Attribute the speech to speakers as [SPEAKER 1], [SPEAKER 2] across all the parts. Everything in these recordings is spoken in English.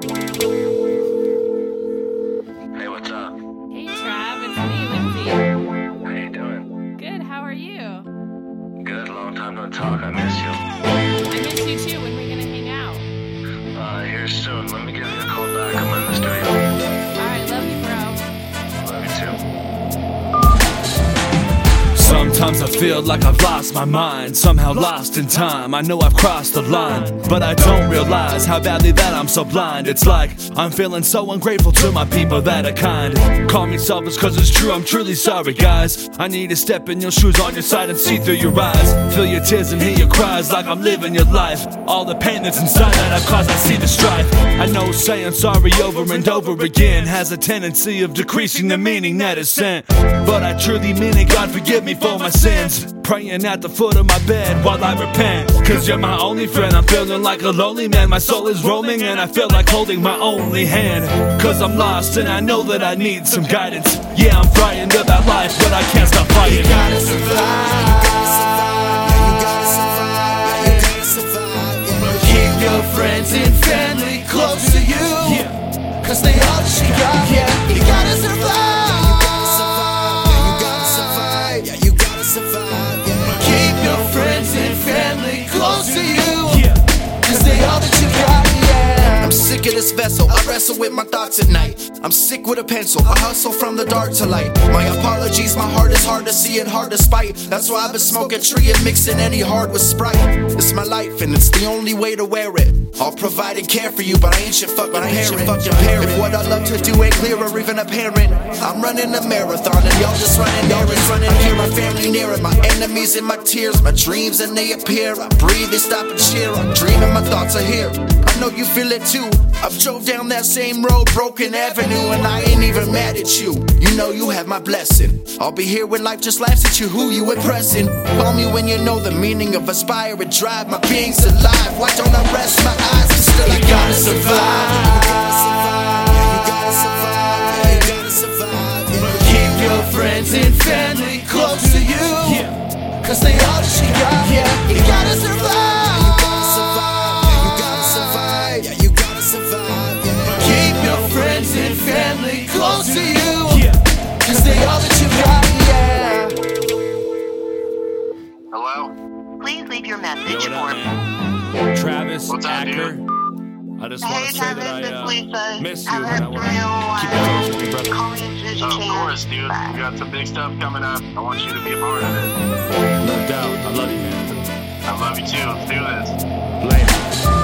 [SPEAKER 1] Hey, what's up?
[SPEAKER 2] Hey, Trav, it's me, Lindsey.
[SPEAKER 1] How you doing?
[SPEAKER 2] Good, how are you?
[SPEAKER 1] Good. Long time no talk. I miss you.
[SPEAKER 3] Feel like I've lost my mind, somehow lost in time. I know I've crossed the line, but I don't realize how badly that I'm so blind. It's like I'm feeling so ungrateful to my people that are kind. Call me selfish cause it's true, I'm truly sorry, guys. I need to step in your shoes on your side and see through your eyes. Feel your tears and hear your cries like I'm living your life. All the pain that's inside that I've caused, I see the strife. I know saying sorry over and over again has a tendency of decreasing the meaning that is sent. But I truly mean it, God forgive me for my sins. Praying at the foot of my bed while I repent. Cause you're my only friend. I'm feeling like a lonely man. My soul is roaming and I feel like holding my only hand. Cause I'm lost and I know that I need some guidance. Yeah, I'm frightened about life, but I can't stop fighting.
[SPEAKER 4] You gotta survive. You gotta survive, you gotta survive. Keep your friends and family close to you. Cause they all you got. Yeah, this vessel. I wrestle with my thoughts at night. I'm sick with a pencil. I hustle from the dark to light. My apologies, my heart is hard to see and hard to spite. That's why I've been smoking tree and mixing any hard with Sprite. It's my life and it's the only way to wear it. I'll provide and care for you, but I ain't your fucking parent. Fucking parent. If what I love to do ain't clear or even apparent, I'm running a marathon and y'all just running errands. Running hear my family near it, my enemies in my tears, my dreams and they appear. I breathe, they stop and cheer. I'm dreaming, my thoughts are here. I know you feel it too. I've drove down that same road, broken avenue, and I ain't even mad at you. You know you have my blessing. I'll be here when life just laughs at you. Who you impressing? Call me when you know the meaning of aspire and drive. My being's alive. Why don't I rest my eyes? Cause still I gotta survive. Yeah, you gotta survive. Yeah, you gotta survive. Keep your friends and family close to you. Cause they all that you got. Yeah, you gotta survive. Yeah, you gotta survive. Yeah. Keep your friends and family close to you. Cause they all that you got. Yeah.
[SPEAKER 1] Hello?
[SPEAKER 5] Please leave your message
[SPEAKER 3] what up,
[SPEAKER 5] for
[SPEAKER 3] man? Travis
[SPEAKER 1] What's up,
[SPEAKER 3] Acker.
[SPEAKER 1] dude?
[SPEAKER 3] I just want
[SPEAKER 5] Hey
[SPEAKER 3] to say that
[SPEAKER 5] Travis,
[SPEAKER 3] I
[SPEAKER 5] it's
[SPEAKER 3] uh,
[SPEAKER 5] Lisa.
[SPEAKER 3] miss you
[SPEAKER 5] I
[SPEAKER 3] I
[SPEAKER 5] heard
[SPEAKER 3] want to keep in touch with you, brother.
[SPEAKER 5] Call me as soon as you
[SPEAKER 1] Of course, dude. We got some big stuff coming up. I want you to be a part of it.
[SPEAKER 3] No doubt. I love you, man.
[SPEAKER 1] I love you too. Let's do this.
[SPEAKER 3] Later.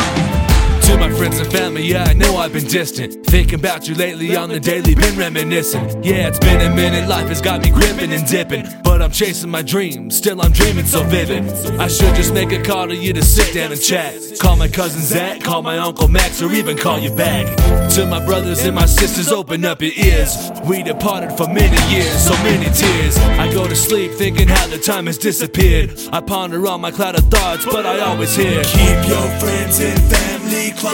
[SPEAKER 3] To my friends and family, yeah, I know I've been distant. Thinking about you lately on the daily, been reminiscing. Yeah, it's been a minute, life has got me gripping and dipping. But I'm chasing my dreams, still I'm dreaming so vivid. I should just make a call to you to sit down and chat. Call my cousin Zach, call my uncle Max, or even call you back. To my brothers and my sisters, open up your ears. We departed for many years, so many tears. I go to sleep thinking how the time has disappeared. I ponder on my cloud of thoughts, but I always hear.
[SPEAKER 4] Keep your friends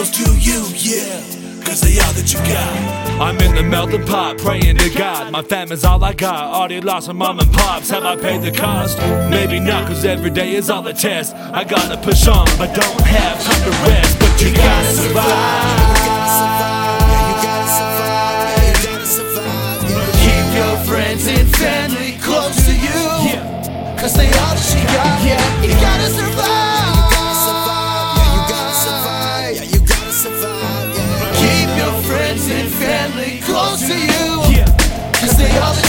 [SPEAKER 4] close to you, yeah. Cause they all that you got.
[SPEAKER 3] I'm in the melting pot, praying to God. My family's all I got. Already lost my mom and pops. Have I paid the cost? Maybe not, cause every day is all a test. I gotta push on, but don't have time to rest.
[SPEAKER 4] Keep your friends and family close to you. Cause they all